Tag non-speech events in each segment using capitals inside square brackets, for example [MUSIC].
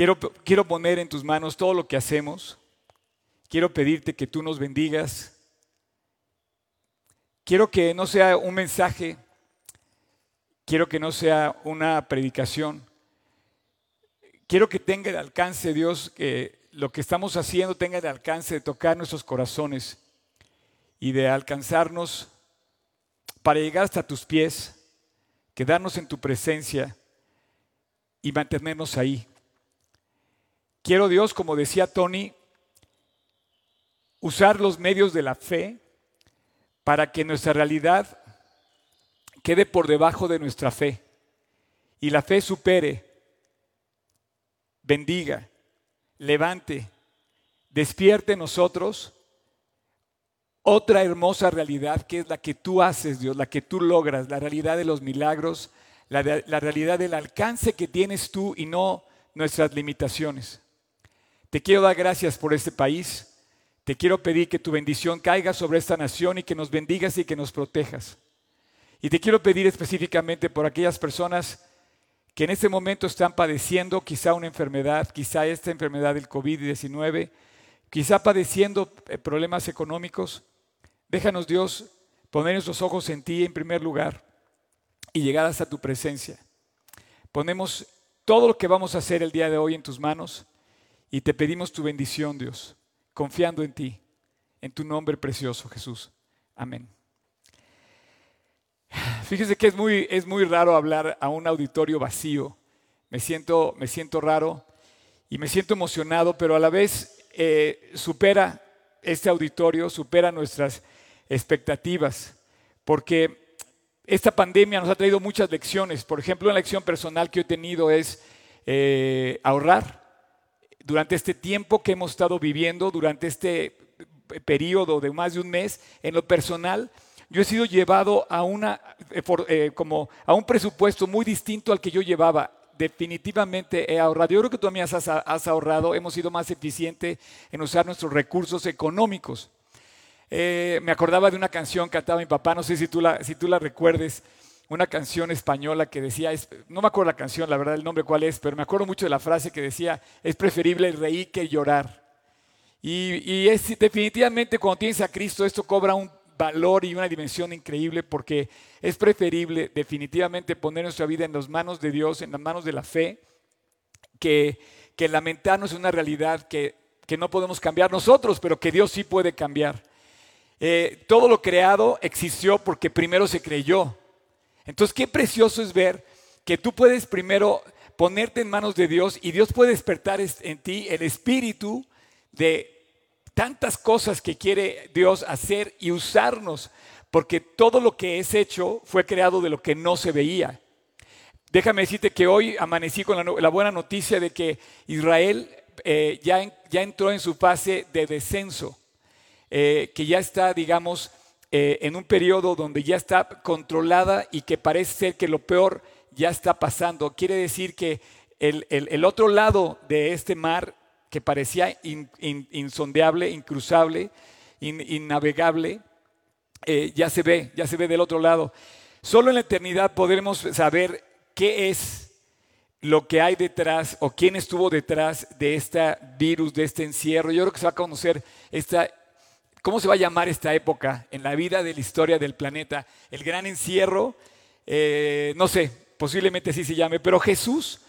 Quiero, quiero poner en tus manos todo lo que hacemos. Quiero pedirte que tú nos bendigas. Quiero que no sea un mensaje, quiero que no sea una predicación. Quiero que tenga el alcance, Dios, que lo que estamos haciendo tenga el alcance de tocar nuestros corazones y de alcanzarnos para llegar hasta tus pies, quedarnos en tu presencia y mantenernos ahí. Quiero Dios, como decía Tony, usar los medios de la fe para que nuestra realidad quede por debajo de nuestra fe y la fe supere, bendiga, levante, despierte en nosotros otra hermosa realidad que es la que tú haces, Dios, la que tú logras, la realidad de los milagros, la, la realidad del alcance que tienes tú y no nuestras limitaciones. Te quiero dar gracias por este país. Te quiero pedir que tu bendición caiga sobre esta nación y que nos bendigas y que nos protejas. Y te quiero pedir específicamente por aquellas personas que en este momento están padeciendo quizá una enfermedad, quizá esta enfermedad del COVID-19, quizá padeciendo eh, problemas económicos. Déjanos Dios poner nuestros ojos en ti en primer lugar y llegar hasta tu presencia. Ponemos todo lo que vamos a hacer el día de hoy en tus manos y te pedimos tu bendición, Dios, confiando en ti, en tu nombre precioso, Jesús. Amén. Fíjese que es muy, es muy raro hablar a un auditorio vacío. Me siento, me siento raro y me siento emocionado, pero a la vez eh, supera este auditorio, supera nuestras expectativas, porque esta pandemia nos ha traído muchas lecciones. Por ejemplo, una lección personal que he tenido es eh, ahorrar. Durante este tiempo que hemos estado viviendo, durante este periodo de más de un mes, en lo personal, yo he sido llevado a, una, eh, eh, como a un presupuesto muy distinto al que yo llevaba. Definitivamente he ahorrado. Yo creo que tú también has, has ahorrado. Hemos sido más eficientes en usar nuestros recursos económicos. Eh, me acordaba de una canción que cantaba mi papá, no sé si tú la, si tú la recuerdes, una canción española que decía, no me acuerdo la canción, la verdad, el nombre cuál es, pero me acuerdo mucho de la frase que decía, es preferible reír que llorar. Y, y es definitivamente cuando tienes a Cristo esto cobra un valor y una dimensión increíble porque es preferible definitivamente poner nuestra vida en las manos de Dios, en las manos de la fe, que, que lamentarnos una realidad que, que no podemos cambiar nosotros, pero que Dios sí puede cambiar. Eh, todo lo creado existió porque primero se creyó. Entonces, qué precioso es ver que tú puedes primero ponerte en manos de Dios y Dios puede despertar en ti el espíritu de tantas cosas que quiere Dios hacer y usarnos, porque todo lo que es hecho fue creado de lo que no se veía. Déjame decirte que hoy amanecí con la, buena noticia de que Israel eh, ya, ya, entró en su fase de descenso, eh, que ya está, digamos, eh, en un periodo donde ya está controlada y que parece ser que lo peor ya está pasando. Quiere decir que el, el otro lado de este mar que parecía insondeable, incruzable, innavegable, eh, ya se ve, ya se ve del otro lado. Solo en la eternidad podremos saber qué es lo que hay detrás o quién estuvo detrás de este virus, de este encierro. Yo creo que se va a conocer esta, ¿cómo se va a llamar esta época en la vida de la historia del planeta? El gran encierro, eh, no sé, posiblemente así se llame, pero Jesús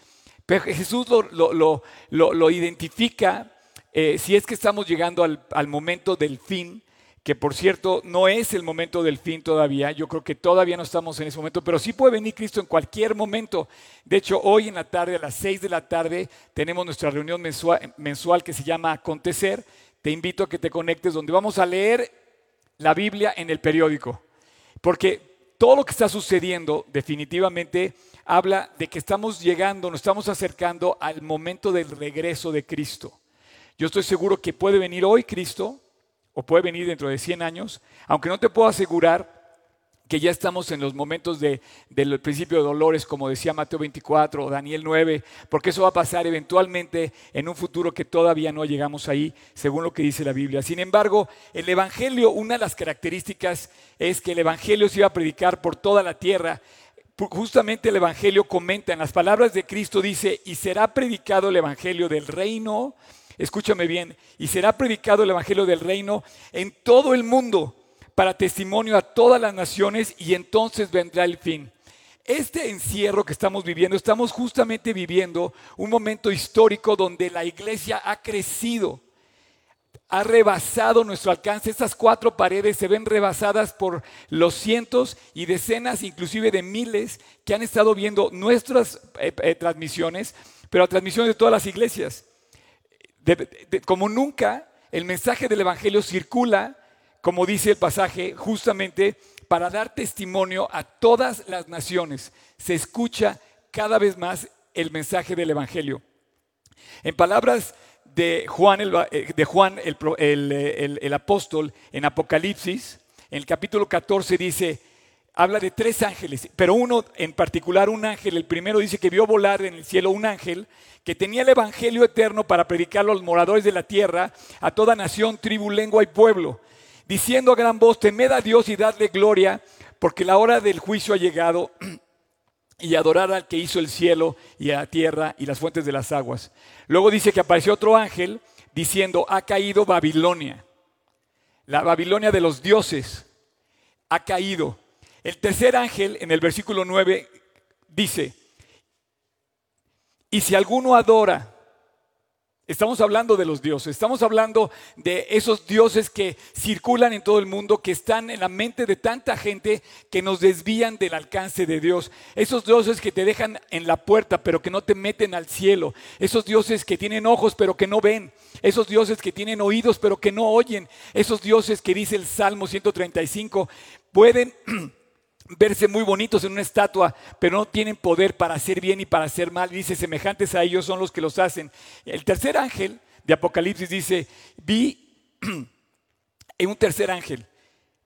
pero Jesús lo, identifica eh, si es que estamos llegando al, al momento del fin, que por cierto no es el momento del fin todavía, yo creo que todavía no estamos en ese momento, pero sí puede venir Cristo en cualquier momento. De hecho, hoy en la tarde, a las seis de la tarde, tenemos nuestra reunión mensual, mensual, que se llama Acontecer. Te invito a que te conectes donde vamos a leer la Biblia en el periódico, porque todo lo que está sucediendo definitivamente habla de que estamos llegando, nos estamos acercando al momento del regreso de Cristo. Yo estoy seguro que puede venir hoy Cristo o puede venir dentro de 100 años, aunque no te puedo asegurar que ya estamos en los momentos del principio de dolores, como decía Mateo 24 o Daniel 9, porque eso va a pasar eventualmente en un futuro que todavía no llegamos ahí, según lo que dice la Biblia. Sin embargo, el Evangelio, una de las características es que el Evangelio se iba a predicar por toda la tierra justamente el Evangelio comenta, en las palabras de Cristo dice, y será predicado el Evangelio del reino, escúchame bien, y será predicado el Evangelio del reino en todo el mundo para testimonio a todas las naciones y entonces vendrá el fin. Este encierro que estamos viviendo, estamos justamente viviendo un momento histórico donde la iglesia ha crecido ha rebasado nuestro alcance. Estas cuatro paredes se ven rebasadas por los cientos y decenas, inclusive de miles, que han estado viendo nuestras eh, eh, transmisiones, pero transmisiones de todas las iglesias. como nunca, el mensaje del Evangelio circula, como dice el pasaje, justamente para dar testimonio a todas las naciones. Se escucha cada vez más el mensaje del Evangelio. En palabras de Juan, el, eh, apóstol en Apocalipsis, en el capítulo 14 dice, habla de tres ángeles, pero uno en particular, un ángel, el primero dice que vio volar en el cielo un ángel que tenía el Evangelio eterno para predicarlo a los moradores de la tierra, a toda nación, tribu, lengua y pueblo, diciendo a gran voz, temed a Dios y dadle gloria, porque la hora del juicio ha llegado y adorar al que hizo el cielo y la tierra y las fuentes de las aguas. Luego dice que apareció otro ángel diciendo, ha caído Babilonia, la Babilonia de los dioses, ha caído. El tercer ángel en el versículo 9 dice, y si alguno adora Estamos hablando de los dioses, estamos hablando de esos dioses que circulan en todo el mundo, que están en la mente de tanta gente que nos desvían del alcance de Dios. Esos dioses que te dejan en la puerta pero que no te meten al cielo. Esos dioses que tienen ojos pero que no ven. Esos dioses que tienen oídos pero que no oyen. Esos dioses que dice el Salmo 135 pueden [CLEARS THROAT] verse muy bonitos en una estatua, pero no tienen poder para hacer bien y para hacer mal. Dice, semejantes a ellos son los que los hacen. El tercer ángel de Apocalipsis dice, vi [CLEARS THROAT] en un tercer ángel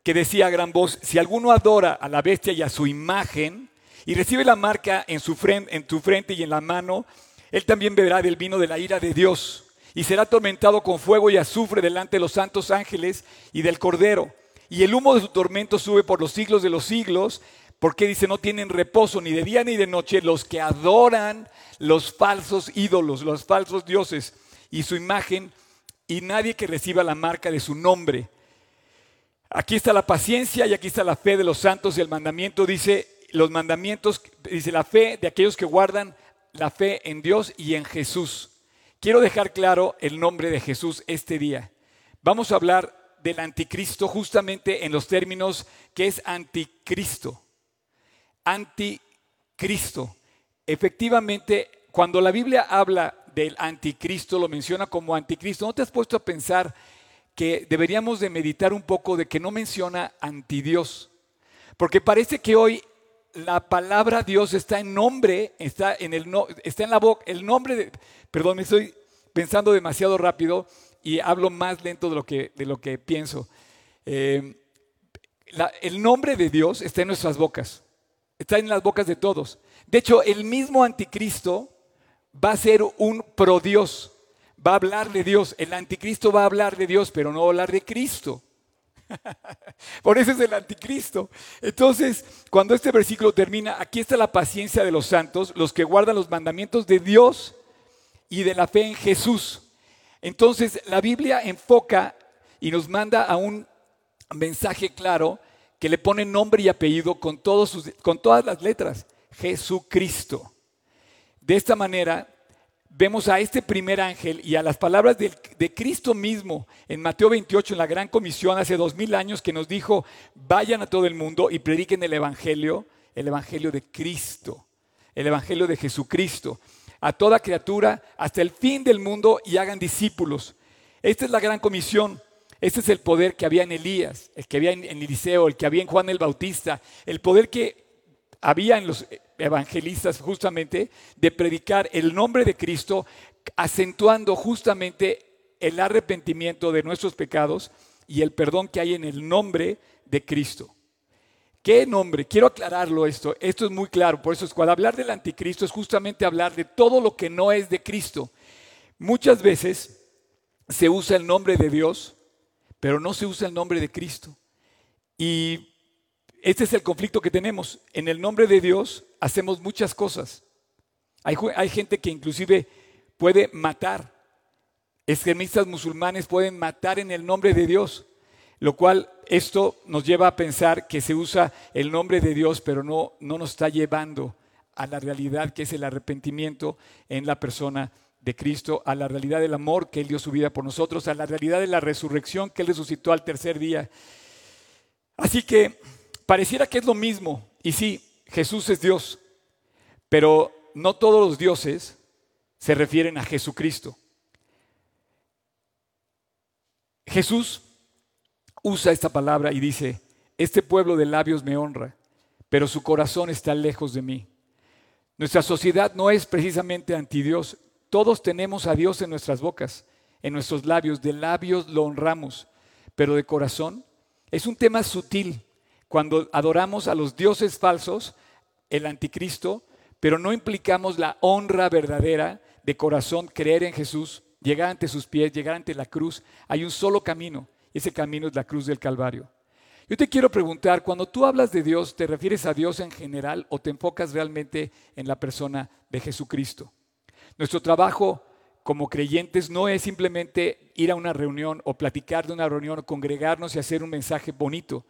que decía a gran voz, si alguno adora a la bestia y a su imagen y recibe la marca en su frente, en tu frente y en la mano, él también beberá del vino de la ira de Dios y será atormentado con fuego y azufre delante de los santos ángeles y del Cordero y el humo de su tormento sube por los siglos de los siglos, porque dice, no tienen reposo ni de día ni de noche los que adoran los falsos ídolos, los falsos dioses y su imagen, y nadie que reciba la marca de su nombre. Aquí está la paciencia y aquí está la fe de los santos y el mandamiento dice, los mandamientos, dice la fe de aquellos que guardan la fe en Dios y en Jesús. Quiero dejar claro el nombre de Jesús este día. Vamos a hablar del anticristo justamente en los términos que es anticristo. Anticristo. Efectivamente, cuando la Biblia habla del anticristo, lo menciona como anticristo, ¿no te has puesto a pensar que deberíamos de meditar un poco de que no menciona antidios? Porque parece que hoy la palabra Dios está en nombre, está en, el, está en la boca, el nombre de, perdón, me estoy pensando demasiado rápido, y hablo más lento de lo que, de lo que pienso. Eh, el nombre de Dios está en nuestras bocas, está en las bocas de todos. De hecho, el mismo anticristo va a ser un pro Dios, va a hablar de Dios. El anticristo va a hablar de Dios, pero no hablar de Cristo. [LAUGHS] Por eso es el anticristo. Entonces, cuando este versículo termina, aquí está la paciencia de los santos, los que guardan los mandamientos de Dios y de la fe en Jesús. Entonces, la Biblia enfoca y nos manda a un mensaje claro que le pone nombre y apellido con, todas las letras, Jesucristo. De esta manera, vemos a este primer ángel y a las palabras de, de, Cristo mismo en Mateo 28, en la gran comisión hace dos mil años, que nos dijo, vayan a todo el mundo y prediquen el Evangelio, el Evangelio de Cristo, el Evangelio de Jesucristo a toda criatura hasta el fin del mundo y hagan discípulos. Esta es la gran comisión. Este es el poder que había en Elías, el que había en Eliseo, el que había en Juan el Bautista, el poder que había en los evangelistas justamente de predicar el nombre de Cristo, acentuando justamente el arrepentimiento de nuestros pecados y el perdón que hay en el nombre de Cristo. ¿Qué nombre? Quiero aclararlo esto. Esto es muy claro. Por eso es cuando hablar del anticristo es justamente hablar de todo lo que no es de Cristo. Muchas veces se usa el nombre de Dios, pero no se usa el nombre de Cristo. Y este es el conflicto que tenemos. En el nombre de Dios hacemos muchas cosas. Hay, hay gente que inclusive puede matar. Extremistas musulmanes pueden matar en el nombre de Dios, lo cual esto nos lleva a pensar que se usa el nombre de Dios, pero no, no nos está llevando a la realidad que es el arrepentimiento en la persona de Cristo, a la realidad del amor que Él dio su vida por nosotros, a la realidad de la resurrección que Él resucitó al tercer día. Así que pareciera que es lo mismo, y sí, Jesús es Dios, pero no todos los dioses se refieren a Jesucristo. Jesús usa esta palabra y dice, este pueblo de labios me honra, pero su corazón está lejos de mí. Nuestra sociedad no es precisamente anti Dios. Todos tenemos a Dios en nuestras bocas, en nuestros labios. De labios lo honramos, pero de corazón es un tema sutil. Cuando adoramos a los dioses falsos, el anticristo, pero no implicamos la honra verdadera de corazón, creer en Jesús, llegar ante sus pies, llegar ante la cruz. Hay un solo camino, ese camino es la cruz del Calvario. Yo te quiero preguntar, cuando tú hablas de Dios, ¿te refieres a Dios en general o te enfocas realmente en la persona de Jesucristo? Nuestro trabajo como creyentes no es simplemente ir a una reunión o platicar de una reunión, o congregarnos y hacer un mensaje bonito.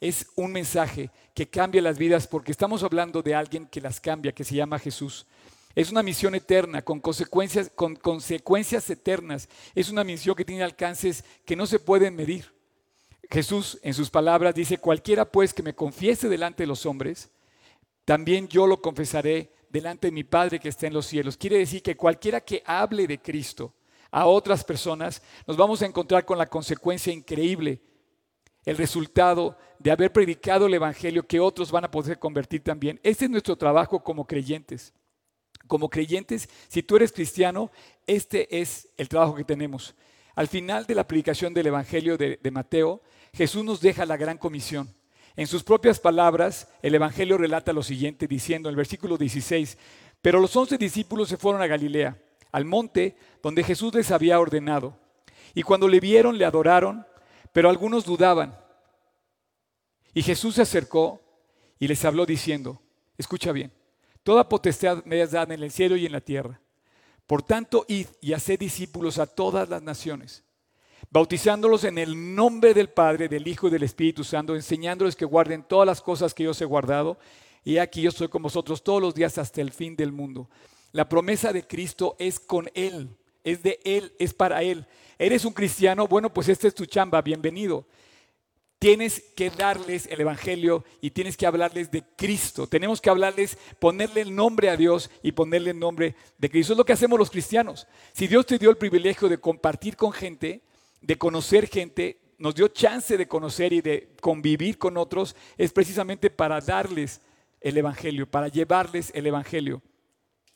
Es un mensaje que cambia las vidas porque estamos hablando de alguien que las cambia, que se llama Jesús. Es una misión eterna, con consecuencias, con consecuencias eternas. Es una misión que tiene alcances que no se pueden medir. Jesús en sus palabras dice, cualquiera pues que me confiese delante de los hombres, también yo lo confesaré delante de mi Padre que está en los cielos. Quiere decir que cualquiera que hable de Cristo a otras personas, nos vamos a encontrar con la consecuencia increíble, el resultado de haber predicado el Evangelio que otros van a poder convertir también. Este es nuestro trabajo como creyentes. Como creyentes, si tú eres cristiano, este es el trabajo que tenemos. Al final de la predicación del Evangelio de, de Mateo, Jesús nos deja la gran comisión. En sus propias palabras, el Evangelio relata lo siguiente, diciendo en el versículo 16, pero los once discípulos se fueron a Galilea, al monte donde Jesús les había ordenado. Y cuando le vieron, le adoraron, pero algunos dudaban. Y Jesús se acercó y les habló diciendo, escucha bien, toda potestad me es dada en el cielo y en la tierra. Por tanto, id y haced discípulos a todas las naciones bautizándolos en el nombre del Padre, del Hijo y del Espíritu Santo, enseñándoles que guarden todas las cosas que yo os he guardado. Y aquí yo estoy con vosotros todos los días hasta el fin del mundo. La promesa de Cristo es con Él, es de Él, es para Él. ¿Eres un cristiano? Bueno, pues esta es tu chamba, bienvenido. Tienes que darles el Evangelio y tienes que hablarles de Cristo. Tenemos que hablarles, ponerle el nombre a Dios y ponerle el nombre de Cristo. es lo que hacemos los cristianos. Si Dios te dio el privilegio de compartir con gente, de conocer gente, nos dio chance de conocer y de convivir con otros, es precisamente para darles el Evangelio, para llevarles el Evangelio.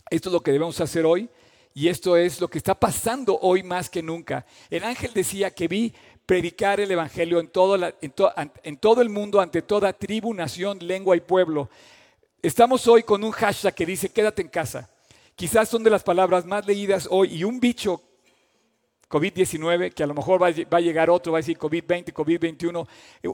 Esto es lo que debemos hacer hoy y esto es lo que está pasando hoy más que nunca. El ángel decía que vi predicar el Evangelio en todo, en todo el mundo, ante toda tribu, nación, lengua y pueblo. Estamos hoy con un hashtag que dice quédate en casa. Quizás son de las palabras más leídas hoy y un bicho COVID-19, que a lo mejor va a llegar otro, va a decir COVID-20, COVID-21,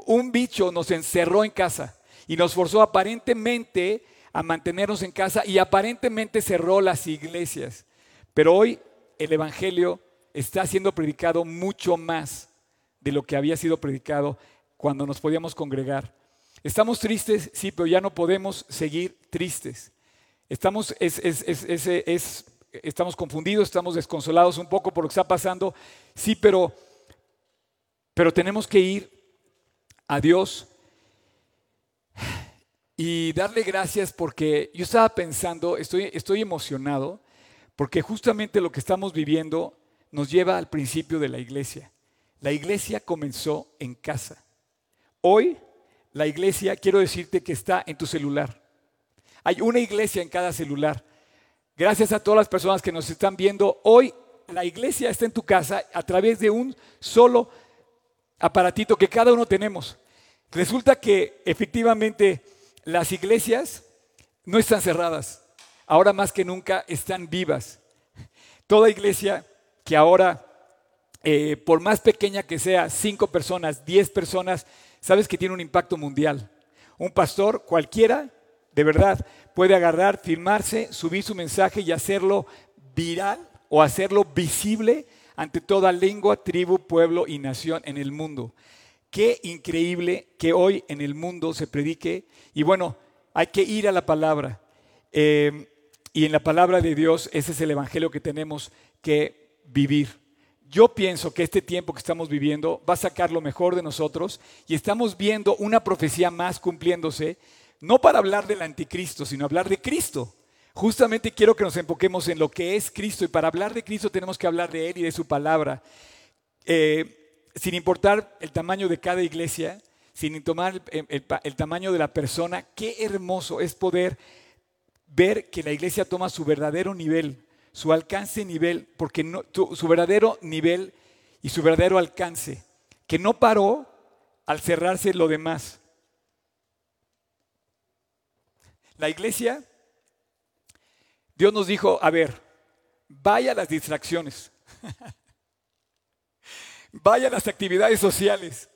un bicho nos encerró en casa y nos forzó aparentemente a mantenernos en casa y aparentemente cerró las iglesias. Pero hoy el Evangelio está siendo predicado mucho más de lo que había sido predicado cuando nos podíamos congregar. Estamos tristes, sí, pero ya no podemos seguir tristes. Estamos, es, es, es, es estamos confundidos, estamos desconsolados un poco por lo que está pasando. Sí, pero, pero tenemos que ir a Dios y darle gracias porque yo estaba pensando, estoy, estoy emocionado, porque justamente lo que estamos viviendo nos lleva al principio de la iglesia. La iglesia comenzó en casa. Hoy la iglesia, quiero decirte que está en tu celular. Hay una iglesia en cada celular. Gracias a todas las personas que nos están viendo. Hoy la iglesia está en tu casa a través de un solo aparatito que cada uno tenemos. Resulta que efectivamente las iglesias no están cerradas. Ahora más que nunca están vivas. Toda iglesia que ahora, eh, por más pequeña que sea, cinco personas, diez personas, sabes que tiene un impacto mundial. Un pastor cualquiera de verdad, puede agarrar, firmarse, subir su mensaje y hacerlo viral o hacerlo visible ante toda lengua, tribu, pueblo y nación en el mundo. Qué increíble que hoy en el mundo se predique. Y bueno, hay que ir a la palabra. Eh, y en la palabra de Dios, ese es el evangelio que tenemos que vivir. Yo pienso que este tiempo que estamos viviendo va a sacar lo mejor de nosotros y estamos viendo una profecía más cumpliéndose, no para hablar del anticristo, sino hablar de Cristo. Justamente quiero que nos enfoquemos en lo que es Cristo y para hablar de Cristo tenemos que hablar de Él y de su palabra. Eh, sin importar el tamaño de cada iglesia, sin tomar el, tamaño de la persona, qué hermoso es poder ver que la iglesia toma su verdadero nivel, su alcance nivel, porque no, su verdadero nivel y su verdadero alcance, que no paró al cerrarse lo demás. La iglesia, Dios nos dijo, a ver, vaya a las distracciones. [LAUGHS] vaya a las actividades sociales,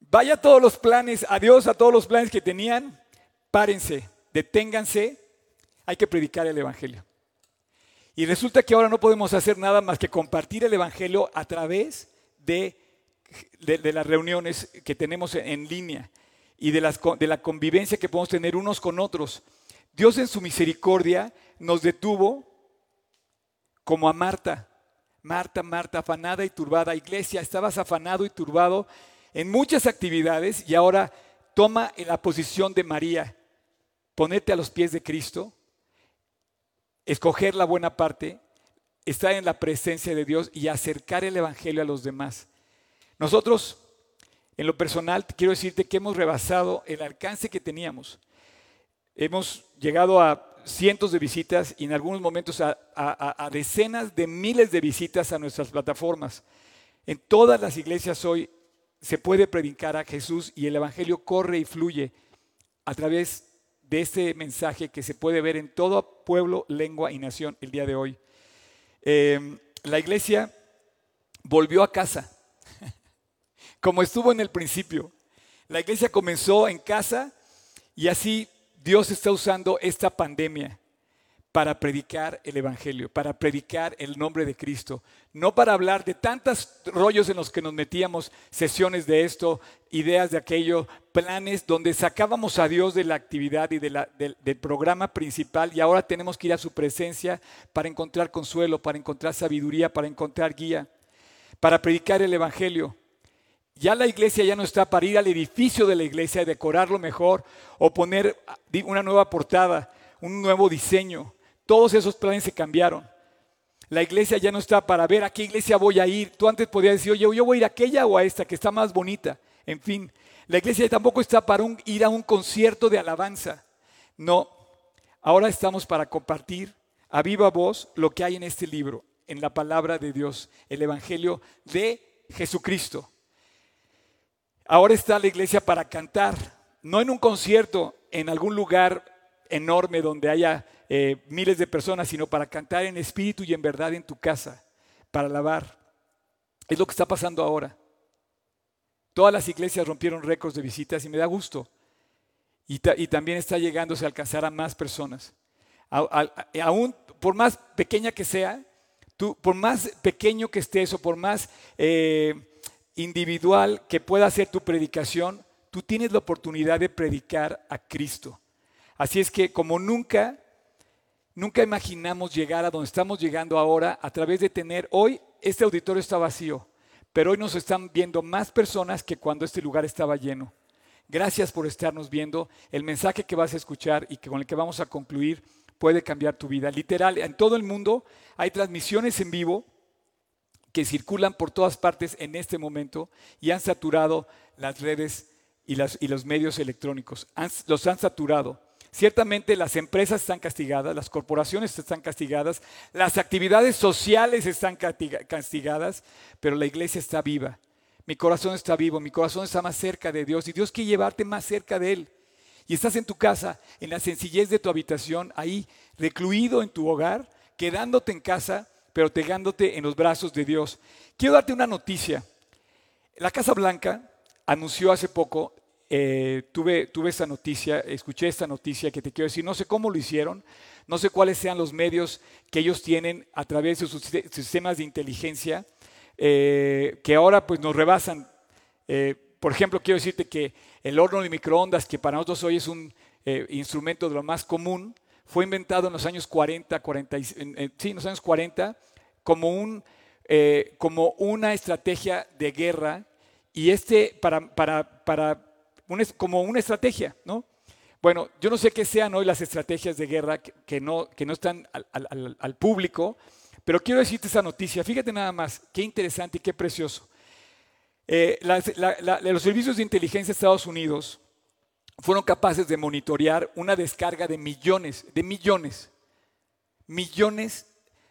vaya a todos los planes, adiós a todos los planes que tenían, párense, deténganse, hay que predicar el Evangelio. Y resulta que ahora no podemos hacer nada más que compartir el Evangelio a través de, las reuniones que tenemos en línea y de, de la convivencia que podemos tener unos con otros. Dios en su misericordia nos detuvo como a Marta. Marta, Marta, afanada y turbada. Iglesia, estabas afanado y turbado en muchas actividades y ahora toma la posición de María. Ponerte a los pies de Cristo, escoger la buena parte, estar en la presencia de Dios y acercar el Evangelio a los demás. Nosotros, en lo personal, quiero decirte que hemos rebasado el alcance que teníamos. Hemos llegado a cientos de visitas y en algunos momentos a, decenas de miles de visitas a nuestras plataformas. En todas las iglesias hoy se puede predicar a Jesús y el Evangelio corre y fluye a través de este mensaje que se puede ver en todo pueblo, lengua y nación el día de hoy. Em, la iglesia volvió a casa, [LAUGHS] como estuvo en el principio. La iglesia comenzó en casa y así Dios está usando esta pandemia para predicar el Evangelio, para predicar el nombre de Cristo, no para hablar de tantos rollos en los que nos metíamos, sesiones de esto, ideas de aquello, planes donde sacábamos a Dios de la actividad y del, programa principal y ahora tenemos que ir a su presencia para encontrar consuelo, para encontrar sabiduría, para encontrar guía, para predicar el Evangelio. Ya la iglesia ya no está para ir al edificio de la iglesia y decorarlo mejor o poner una nueva portada, un nuevo diseño. Todos esos planes se cambiaron. La iglesia ya no está para ver a qué iglesia voy a ir. Tú antes podías decir, oye, yo voy a ir a aquella o a esta que está más bonita. En fin, la iglesia tampoco está para ir a un concierto de alabanza. No, ahora estamos para compartir a viva voz lo que hay en este libro, en la palabra de Dios, el Evangelio de Jesucristo. Ahora está la iglesia para cantar, no en un concierto, en algún lugar enorme donde haya eh, miles de personas, sino para cantar en espíritu y en verdad en tu casa, para alabar. Es lo que está pasando ahora. Todas las iglesias rompieron récords de visitas y me da gusto. Y, también está llegándose a alcanzar a más personas. aún por más pequeña que sea, tú, por más pequeño que estés o por más eh, individual que pueda ser tu predicación, tú tienes la oportunidad de predicar a Cristo. Así es que como nunca, nunca imaginamos llegar a donde estamos llegando ahora a través de tener, hoy este auditorio está vacío, pero hoy nos están viendo más personas que cuando este lugar estaba lleno. Gracias por estarnos viendo. El mensaje que vas a escuchar y con el que vamos a concluir puede cambiar tu vida. Literal, en todo el mundo hay transmisiones en vivo que circulan por todas partes en este momento y han saturado las redes y, los medios electrónicos. los han saturado. Ciertamente las empresas están castigadas, las corporaciones están castigadas, las actividades sociales están castigadas, pero la iglesia está viva. Mi corazón está vivo, mi corazón está más cerca de Dios y Dios quiere llevarte más cerca de Él. Y estás en tu casa, en la sencillez de tu habitación, ahí recluido en tu hogar, quedándote en casa, pero tegándote en los brazos de Dios. Quiero darte una noticia. La Casa Blanca anunció hace poco eh, tuve, tuve esta noticia, escuché esta noticia que te quiero decir, no sé cómo lo hicieron, no sé cuáles sean los medios que ellos tienen a través de sus sistemas de inteligencia, eh, que ahora pues nos rebasan. Eh, por ejemplo, quiero decirte que el horno de microondas, que para nosotros hoy es un instrumento de lo más común, fue inventado en los años 40, 40 sí, en los años 40, como, un, como una estrategia de guerra y este para, para, para como una estrategia, ¿no? Bueno, yo no sé qué sean hoy las estrategias de guerra que, no, que no están al, público, pero quiero decirte esa noticia. Fíjate nada más, qué interesante y qué precioso. Eh, los servicios de inteligencia de Estados Unidos fueron capaces de monitorear una descarga de millones, de millones, millones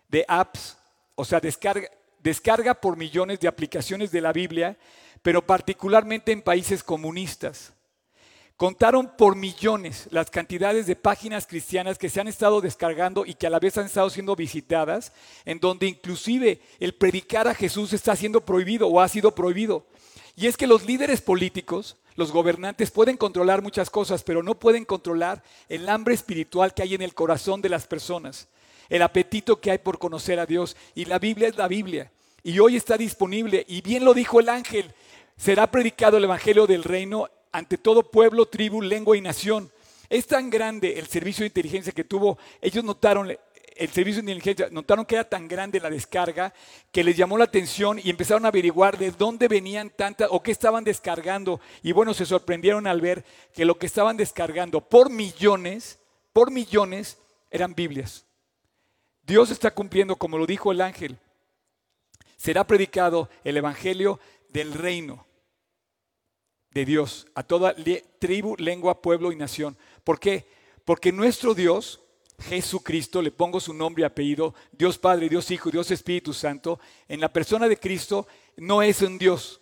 de apps, o sea, descarga, descarga por millones de aplicaciones de la Biblia pero particularmente en países comunistas. Contaron por millones las cantidades de páginas cristianas que se han estado descargando y que a la vez han estado siendo visitadas, en donde inclusive el predicar a Jesús está siendo prohibido o ha sido prohibido. Y es que los líderes políticos, los gobernantes pueden controlar muchas cosas, pero no pueden controlar el hambre espiritual que hay en el corazón de las personas, el apetito que hay por conocer a Dios. Y la Biblia es la Biblia. Y hoy está disponible. Y bien lo dijo el ángel, será predicado el Evangelio del Reino ante todo pueblo, tribu, lengua y nación. Es tan grande el servicio de inteligencia que tuvo, ellos notaron, el servicio de inteligencia, notaron que era tan grande la descarga que les llamó la atención y empezaron a averiguar de dónde venían tantas o qué estaban descargando. Y bueno, se sorprendieron al ver que lo que estaban descargando por millones, por millones, eran Biblias. Dios está cumpliendo, como lo dijo el ángel, será predicado el Evangelio del reino de Dios a toda tribu, lengua, pueblo y nación. ¿Por qué? Porque nuestro Dios, Jesucristo, le pongo su nombre y apellido, Dios Padre, Dios Hijo, Dios Espíritu Santo, en la persona de Cristo no es un Dios,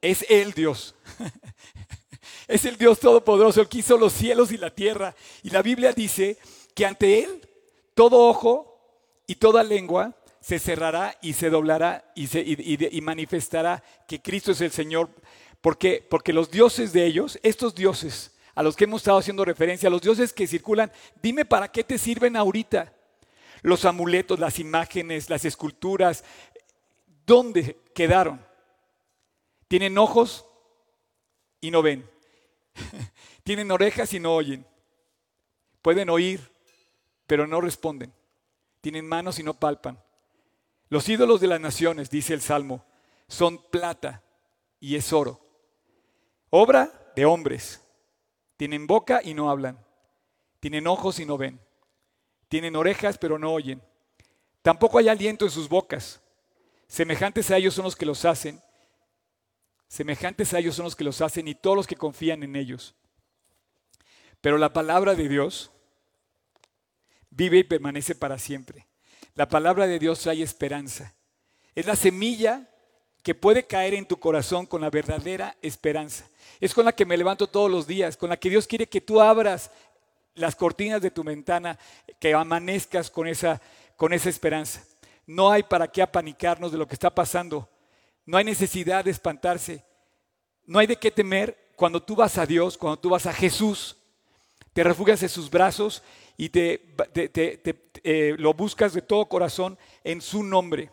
es el Dios. [LAUGHS] es el Dios Todopoderoso, el que hizo los cielos y la tierra. Y la Biblia dice que ante Él todo ojo y toda lengua se cerrará y se doblará y, se, manifestará que Cristo es el Señor. Porque, porque los dioses de ellos, estos dioses a los que hemos estado haciendo referencia, los dioses que circulan, dime para qué te sirven ahorita. Los amuletos, las imágenes, las esculturas, ¿dónde quedaron? Tienen ojos y no ven. [LAUGHS] Tienen orejas y no oyen. Pueden oír, pero no responden. Tienen manos y no palpan. Los ídolos de las naciones, dice el Salmo, son plata y es oro. Obra de hombres. Tienen boca y no hablan. Tienen ojos y no ven. Tienen orejas pero no oyen. Tampoco hay aliento en sus bocas. Semejantes a ellos son los que los hacen. Semejantes a ellos son los que los hacen y todos los que confían en ellos. Pero la palabra de Dios vive y permanece para siempre. La palabra de Dios trae esperanza. Es la semilla que puede caer en tu corazón con la verdadera esperanza. Es con la que me levanto todos los días, con la que Dios quiere que tú abras las cortinas de tu ventana, que amanezcas con esa, con esa esperanza. No hay para qué apanicarnos de lo que está pasando. No hay necesidad de espantarse. No hay de qué temer cuando tú vas a Dios, cuando tú vas a Jesús. Te refugias en sus brazos y te, eh, lo buscas de todo corazón en su nombre.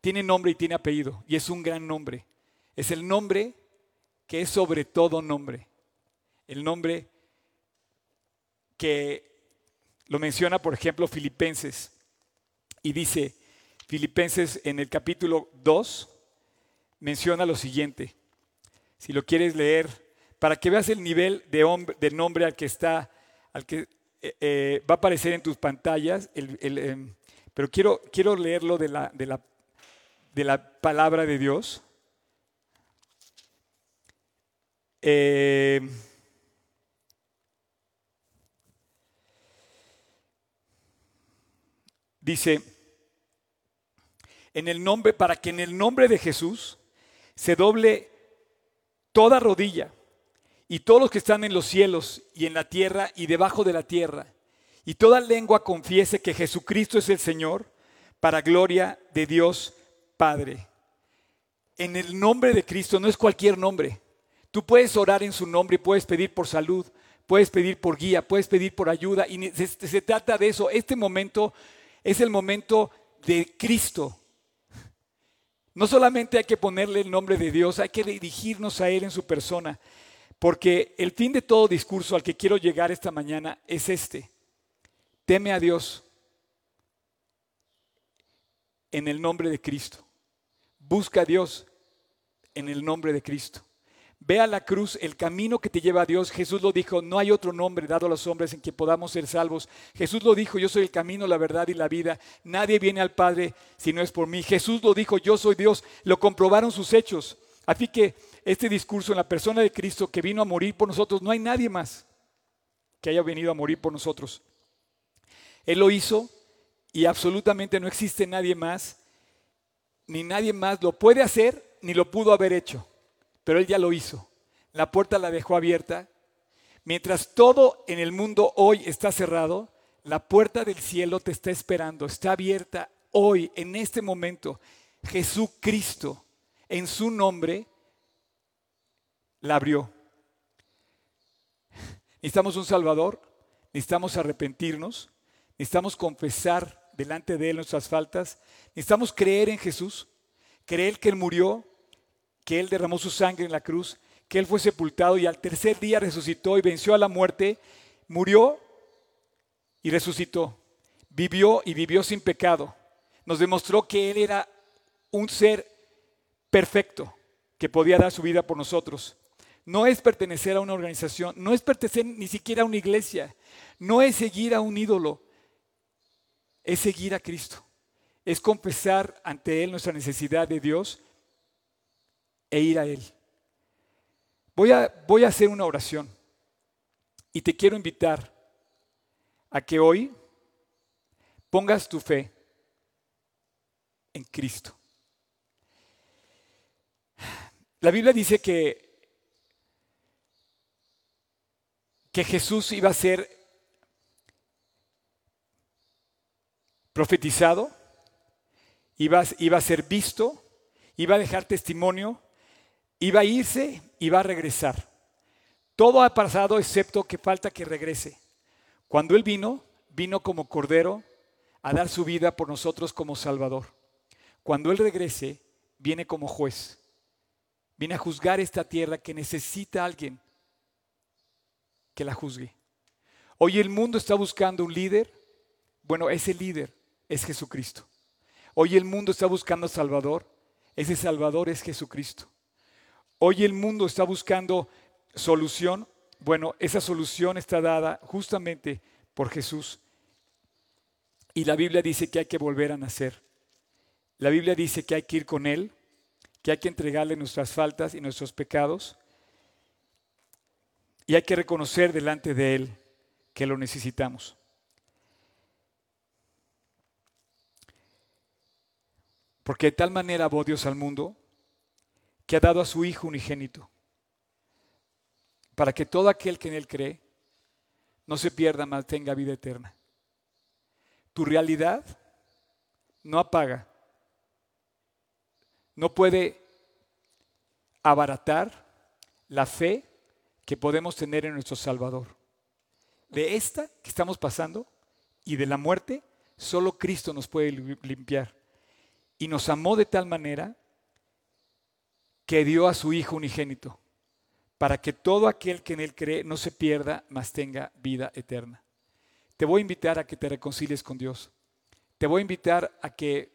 Tiene nombre y tiene apellido y es un gran nombre. Es el nombre que es sobre todo nombre. El nombre que lo menciona, por ejemplo, Filipenses. Y dice, Filipenses en el capítulo 2 menciona lo siguiente. Si lo quieres leer, para que veas el nivel de, de nombre al que está, al que eh, eh, va a aparecer en tus pantallas, em, pero quiero, quiero leerlo de la, de, la, de la palabra de Dios. Eh, dice, en el nombre, para que en el nombre de Jesús se doble toda rodilla y todos los que están en los cielos y en la tierra y debajo de la tierra, y toda lengua confiese que Jesucristo es el Señor, para gloria de Dios Padre. En el nombre de Cristo no es cualquier nombre. Tú puedes orar en su nombre puedes pedir por salud, puedes pedir por guía, puedes pedir por ayuda. Y se trata de eso. Este momento es el momento de Cristo. No solamente hay que ponerle el nombre de Dios, hay que dirigirnos a Él en su persona. Porque el fin de todo discurso al que quiero llegar esta mañana es este. Teme a Dios en el nombre de Cristo. Busca a Dios en el nombre de Cristo. Ve a la cruz el camino que te lleva a Dios. Jesús lo dijo, no hay otro nombre dado a los hombres en que podamos ser salvos. Jesús lo dijo, yo soy el camino, la verdad y la vida. Nadie viene al Padre si no es por mí. Jesús lo dijo, yo soy Dios. Lo comprobaron sus hechos. Así que este discurso en la persona de Cristo que vino a morir por nosotros, no hay nadie más que haya venido a morir por nosotros. Él lo hizo y absolutamente no existe nadie más, ni nadie más lo puede hacer, ni lo pudo haber hecho pero Él ya lo hizo. La puerta la dejó abierta. Mientras todo en el mundo hoy está cerrado, la puerta del cielo te está esperando, está abierta hoy, en este momento. Jesucristo, en su nombre, la abrió. Necesitamos un Salvador, necesitamos arrepentirnos, necesitamos confesar delante de Él nuestras faltas, necesitamos creer en Jesús, creer que Él murió, que Él derramó su sangre en la cruz, que Él fue sepultado y al tercer día resucitó y venció a la muerte, murió y resucitó, vivió y vivió sin pecado. Nos demostró que Él era un ser perfecto, que podía dar su vida por nosotros. No es pertenecer a una organización, no es pertenecer ni siquiera a una iglesia, no es seguir a un ídolo, es seguir a Cristo, es confesar ante Él nuestra necesidad de Dios e ir a Él. Voy a, voy a hacer una oración y te quiero invitar a que hoy pongas tu fe en Cristo. La Biblia dice que, que Jesús iba a ser profetizado, iba, iba a ser visto, iba a dejar testimonio Iba a irse va a regresar. Todo ha pasado excepto que falta que regrese. Cuando Él vino, vino como cordero a dar su vida por nosotros como Salvador. Cuando Él regrese, viene como juez. Viene a juzgar esta tierra que necesita a alguien que la juzgue. Hoy el mundo está buscando un líder. Bueno, ese líder es Jesucristo. Hoy el mundo está buscando Salvador. Ese Salvador es Jesucristo. Hoy el mundo está buscando solución. Bueno, esa solución está dada justamente por Jesús. Y la Biblia dice que hay que volver a nacer. La Biblia dice que hay que ir con Él, que hay que entregarle nuestras faltas y nuestros pecados. Y hay que reconocer delante de Él que lo necesitamos. Porque de tal manera amó Dios al mundo que ha dado a su Hijo unigénito, para que todo aquel que en Él cree no se pierda, mas tenga vida eterna. Tu realidad no apaga, no puede abaratar la fe que podemos tener en nuestro Salvador. De esta que estamos pasando y de la muerte, solo Cristo nos puede limpiar. Y nos amó de tal manera que dio a su Hijo unigénito, para que todo aquel que en Él cree no se pierda, mas tenga vida eterna. Te voy a invitar a que te reconcilies con Dios. Te voy a invitar a que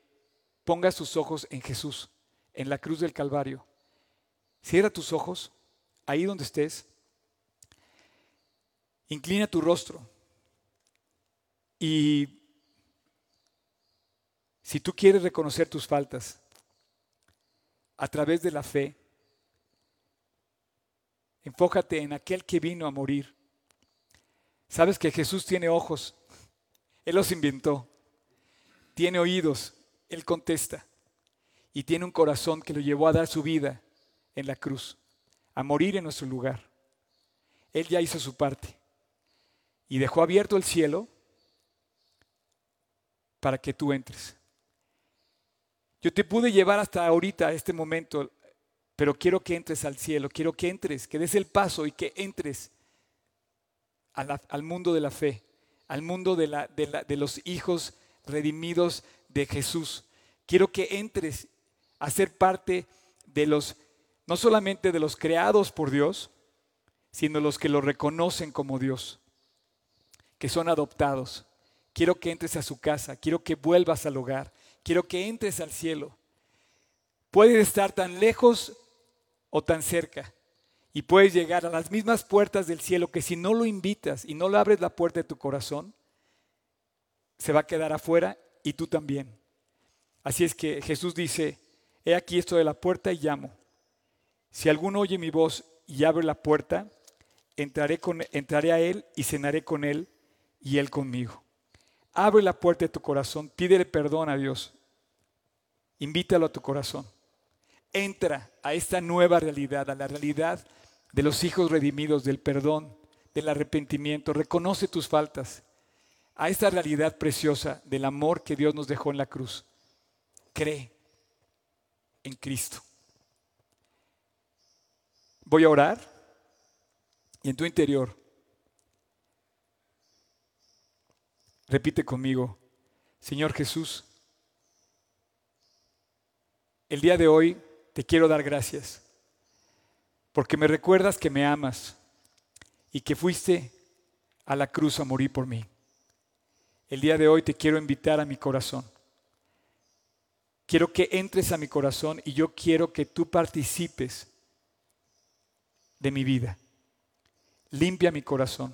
pongas tus ojos en Jesús, en la cruz del Calvario. Cierra tus ojos, ahí donde estés. Inclina tu rostro. Y si tú quieres reconocer tus faltas, a través de la fe. Enfócate en aquel que vino a morir. Sabes que Jesús tiene ojos, Él los inventó. Tiene oídos, Él contesta. Y tiene un corazón que lo llevó a dar su vida en la cruz, a morir en nuestro lugar. Él ya hizo su parte y dejó abierto el cielo para que tú entres. Yo te pude llevar hasta ahorita, este momento, pero quiero que entres al cielo, quiero que entres, que des el paso y que entres al mundo de la fe, al mundo de, la, de los hijos redimidos de Jesús. Quiero que entres a ser parte de los, no solamente de los creados por Dios, sino los que lo reconocen como Dios, que son adoptados. Quiero que entres a su casa, quiero que vuelvas al hogar, quiero que entres al cielo. Puedes estar tan lejos o tan cerca. Y puedes llegar a las mismas puertas del cielo que si no lo invitas y no le abres la puerta de tu corazón, se va a quedar afuera y tú también. Así es que Jesús dice, he aquí esto de la puerta y llamo. Si alguno oye mi voz y abre la puerta, entraré, con, entraré a él y cenaré con él y él conmigo. Abre la puerta de tu corazón, pídele perdón a Dios, invítalo a tu corazón entra a esta nueva realidad, a la realidad de los hijos redimidos, del perdón, del arrepentimiento, reconoce tus faltas, a esta realidad preciosa del amor que Dios nos dejó en la cruz. Cree en Cristo. Voy a orar y en tu interior repite conmigo, Señor Jesús, el día de hoy te quiero dar gracias, porque me recuerdas que me amas y que fuiste a la cruz a morir por mí. El día de hoy te quiero invitar a mi corazón. Quiero que entres a mi corazón y yo quiero que tú participes de mi vida. Limpia mi corazón.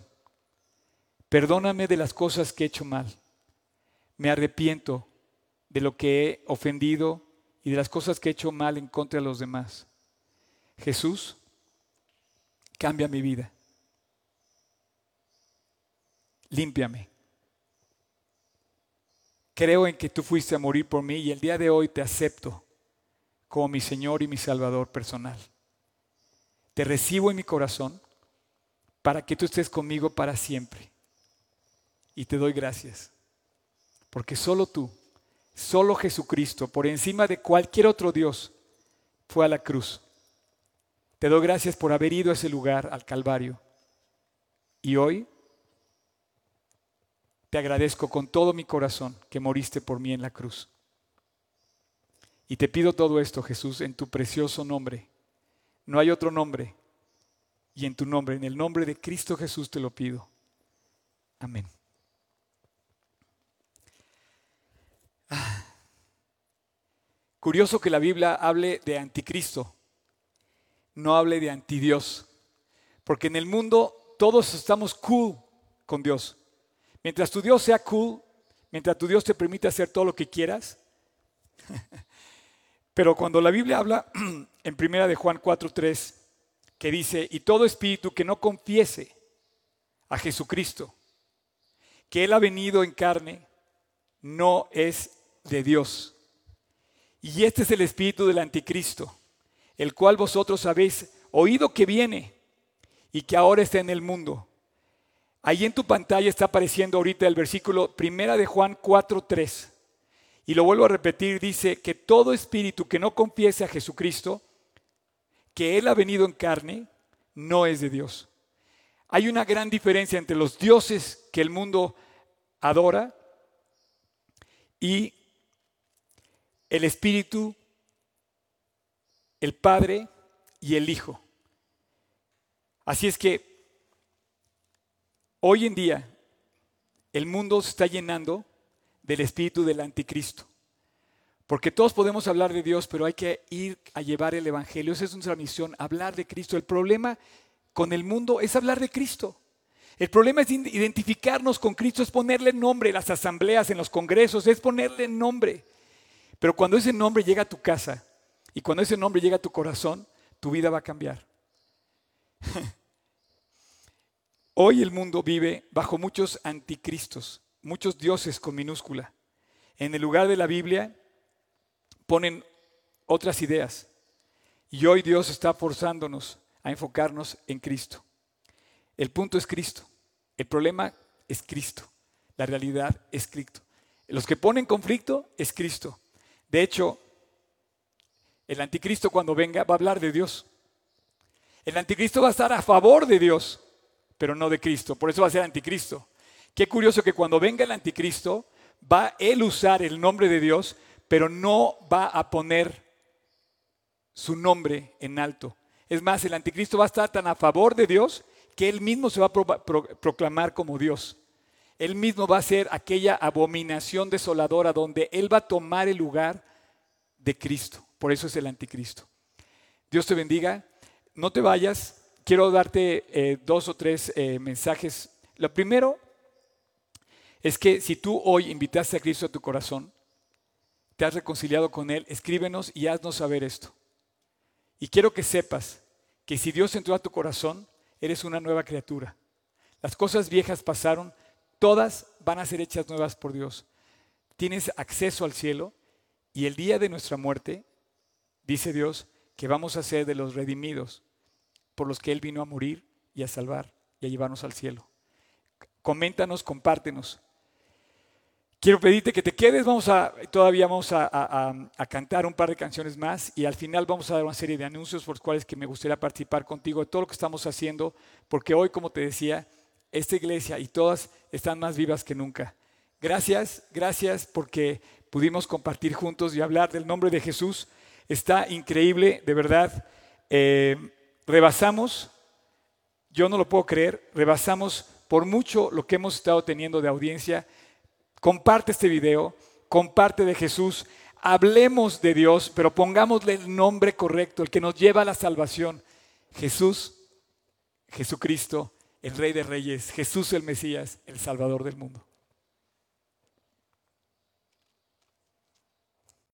Perdóname de las cosas que he hecho mal. Me arrepiento de lo que he ofendido y de las cosas que he hecho mal en contra de los demás. Jesús, cambia mi vida. Límpiame. Creo en que tú fuiste a morir por mí y el día de hoy te acepto como mi Señor y mi Salvador personal. Te recibo en mi corazón para que tú estés conmigo para siempre. Y te doy gracias, porque solo tú Solo Jesucristo, por encima de cualquier otro Dios, fue a la cruz. Te doy gracias por haber ido a ese lugar, al Calvario. Y hoy te agradezco con todo mi corazón que moriste por mí en la cruz. Y te pido todo esto, Jesús, en tu precioso nombre. No hay otro nombre. Y en tu nombre, en el nombre de Cristo Jesús te lo pido. Amén. Curioso que la Biblia hable de anticristo, no hable de antidios, porque en el mundo todos estamos cool con Dios. Mientras tu Dios sea cool, mientras tu Dios te permite hacer todo lo que quieras, [LAUGHS] pero cuando la Biblia habla [CLEARS THROAT] en primera de Juan 4:3 que dice, "Y todo espíritu que no confiese a Jesucristo, que él ha venido en carne, no es de Dios." Y este es el espíritu del anticristo, el cual vosotros habéis oído que viene y que ahora está en el mundo. Ahí en tu pantalla está apareciendo ahorita el versículo primera de Juan 4:3. Y lo vuelvo a repetir, dice que todo espíritu que no confiese a Jesucristo, que Él ha venido en carne, no es de Dios. Hay una gran diferencia entre los dioses que el mundo adora y el Espíritu, el Padre y el Hijo. Así es que hoy en día el mundo se está llenando del espíritu del anticristo. Porque todos podemos hablar de Dios, pero hay que ir a llevar el Evangelio. Esa es nuestra misión, hablar de Cristo. El problema con el mundo es hablar de Cristo. El problema es identificarnos con Cristo, es ponerle nombre en las asambleas, en los congresos, es ponerle nombre. Pero cuando ese nombre llega a tu casa y cuando ese nombre llega a tu corazón, tu vida va a cambiar. [LAUGHS] Hoy el mundo vive bajo muchos anticristos, muchos dioses con minúscula. En el lugar de la Biblia ponen otras ideas. Y hoy Dios está forzándonos a enfocarnos en Cristo. El punto es Cristo. El problema es Cristo. La realidad es Cristo. Los que ponen conflicto es Cristo. De hecho, El anticristo cuando venga va a hablar de Dios. El anticristo va a estar a favor de Dios, pero no de Cristo. Por eso va a ser anticristo. Qué curioso que cuando venga el anticristo va él usar el nombre de Dios, pero no va a poner su nombre en alto. Es más, el anticristo va a estar tan a favor de Dios que él mismo se va a proclamar como Dios. Él mismo va a ser aquella abominación desoladora donde él va a tomar el lugar de Cristo. Por eso es el anticristo. Dios te bendiga. No te vayas. Quiero darte eh, dos o tres eh, mensajes. Lo primero es que si tú hoy invitaste a Cristo a tu corazón, te has reconciliado con Él, escríbenos y haznos saber esto. Y quiero que sepas que si Dios entró a tu corazón, eres una nueva criatura. Las cosas viejas pasaron, todas van a ser hechas nuevas por Dios. Tienes acceso al cielo y el día de nuestra muerte, dice Dios, que vamos a ser de los redimidos por los que Él vino a morir y a salvar y a llevarnos al cielo. Coméntanos, compártenos. Quiero pedirte que te quedes, vamos a, todavía vamos a, cantar un par de canciones más y al final vamos a dar una serie de anuncios por los cuales que me gustaría participar contigo de todo lo que estamos haciendo, porque hoy, como te decía, esta iglesia y todas están más vivas que nunca. Gracias, gracias porque pudimos compartir juntos y hablar del nombre de Jesús. Está increíble, de verdad. Eh, rebasamos, yo no lo puedo creer, rebasamos por mucho lo que hemos estado teniendo de audiencia comparte este video, comparte de Jesús, hablemos de Dios, pero pongámosle el nombre correcto, el que nos lleva a la salvación. Jesús, Jesucristo, el Rey de Reyes, Jesús el Mesías, el Salvador del mundo.